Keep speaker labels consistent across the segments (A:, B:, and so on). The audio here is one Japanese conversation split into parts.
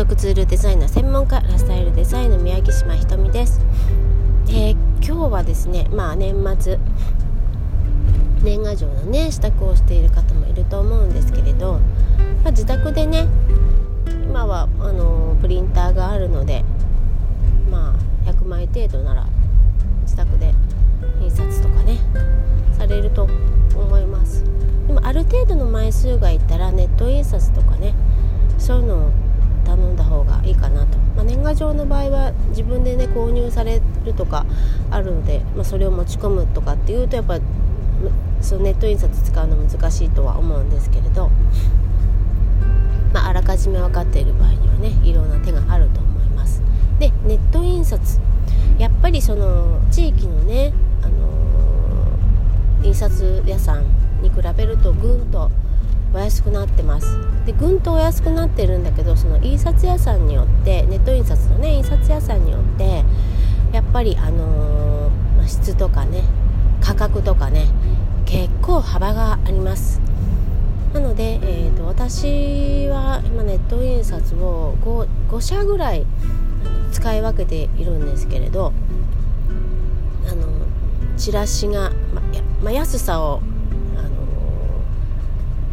A: 足ツールデザインの専門家ラスタイルデザインの宮城島ひとみです、えー、今日はですねまあ年末年賀状のね支度をしている方もいると思うんですけれど、まあ、自宅でね今はあのプリンターがあるのでまあ100枚程度なら自宅で印刷とかねされると思います。でもある程度の枚数がいったらネット印刷とかねそういうのを頼んだ方がいいかなと、まあ、年賀状の場合は自分でね購入されるとかあるので、まあ、それを持ち込むとかっていうとやっぱそのネット印刷使うの難しいとは思うんですけれど、まあ、あらかじめ分かっている場合にはねいろんな手があると思います。でネット印刷やっぱりその地域のね、あのー、印刷屋さんに比べるとぐんとお安くなってます。でぐんとお安くなってるんだけどその印刷屋さんによってネット印刷のね印刷屋さんによってやっぱりあのー、質とかね価格とかね結構幅があります。なので、えーと、私は今ネット印刷を 5, 5社ぐらい使い分けているんですけれどあのチラシが、まま安さを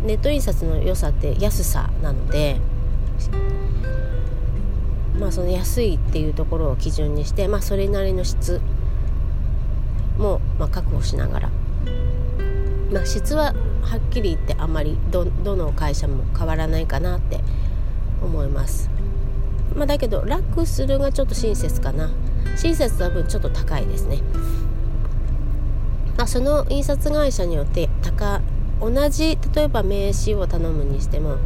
A: ネット印刷の良さって安さなのでまあその安いっていうところを基準にして、まあ、それなりの質もまあ確保しながら、まあ、質ははっきり言ってあまりどどの会社も変わらないかなって思います。まあ、だけど楽するがちょっと親切かな親切な分ちょっと高いですね。まあ、その印刷会社によって高同じ例えば名刺を頼むにしても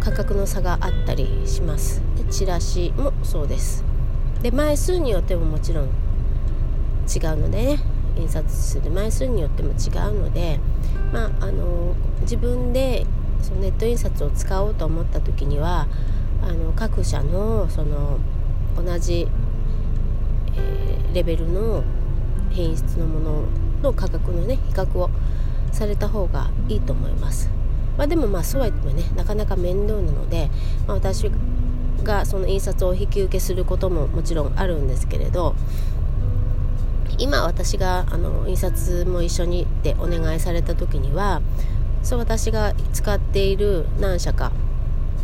A: 価格の差があったりします。でチラシもそうです。で枚数によってももちろん違うのでね。印刷する枚数によっても違うのでまああの自分でそのネット印刷を使おうと思った時にはあの各社のその同じ、えー、レベルの品質のものの価格のね比較をされた方がいいと思います。まあ、でもまあそうは言ってもねなかなか面倒なので、まあ、私がその印刷を引き受けすることももちろんあるんですけれど今私があの印刷も一緒にってお願いされた時にはそう私が使っている何社か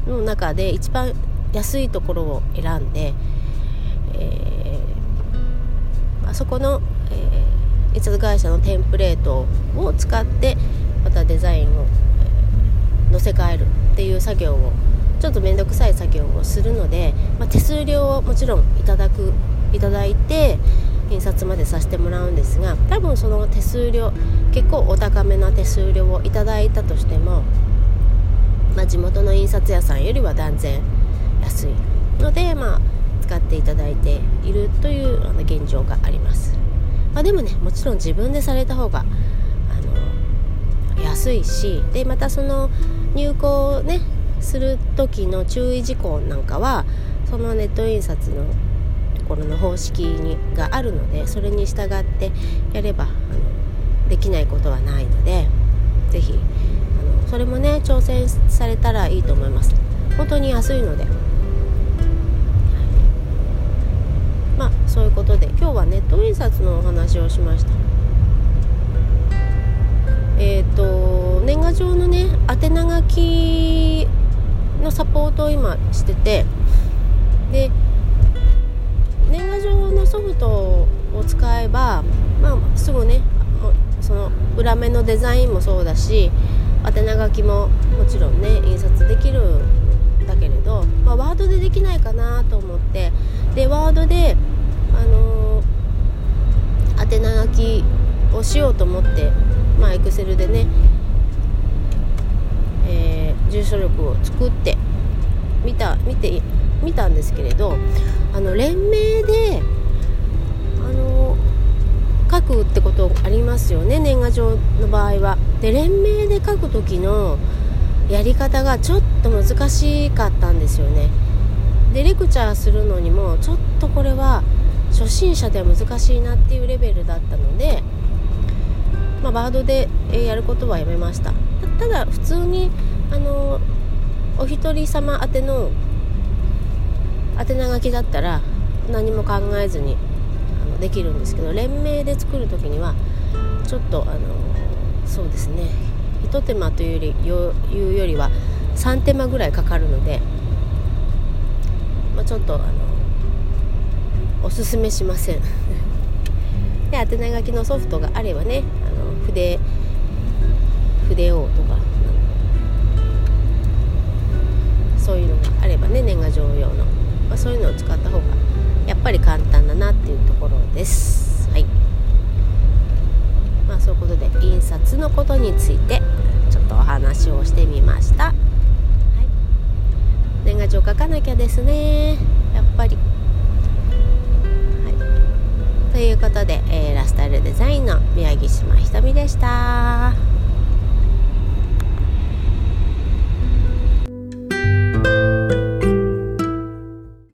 A: の中で一番安いところを選んで、えー、あそこの、えー印刷会社のテンプレートを使ってまたデザインを載せ替えるっていう作業をちょっと面倒くさい作業をするので、まあ、手数料をもちろんいただくいただいて印刷までさせてもらうんですが多分その手数料結構お高めな手数料をいただいたとしても、まあ、地元の印刷屋さんよりは断然安いので、まあ、使っていただいているというあの現状があります。まあ、でもねもちろん自分でされた方があの安いしでまたその入稿ねする時の注意事項なんかはそのネット印刷のところの方式にがあるのでそれに従ってやればあのできないことはないので是非それもね挑戦されたらいいと思います本当に安いので。そういうことで今日はネット印刷のお話をしました。えっ、ー、と年賀状のね宛名書きのサポートを今しててで年賀状のソフトを使えば、まあ、すぐねその裏面のデザインもそうだし宛名書きももちろんね印刷できるんだけれど、まあ、ワードでできないかなと思ってでワードであのー、宛名書きしようと思ってまあエクセルでね、えー、住所力を作って見た見て見たんですけれどあの連名であの、書くってことありますよね年賀状の場合は。で連名で書く時のやり方がちょっと難しかったんですよね。でレクチャーするのにもちょっとこれは初心者では難しいなっていうレベルだったので、まあ、バードでやることはやめました。ただ普通にあのお一人様宛ての宛名書きだったら何も考えずにあのできるんですけど連名で作る時にはちょっとあのそうですね。ひと手間というよりよいうよりは3手間ぐらいかかるので、まあ、ちょっとあのおすすめしません。で宛名書きのソフトがあればね筆筆王とかそういうのがあればね年賀状用の、まあ、そういうのを使った方がやっぱり簡単だなっていうところです。はい。まあそういうことで印刷のことについてちょっとお話をしてみました、はい、年賀状書かなきゃですね。やっぱり。はい。ということで、えー、ルデザインの宮城島ひとみでした。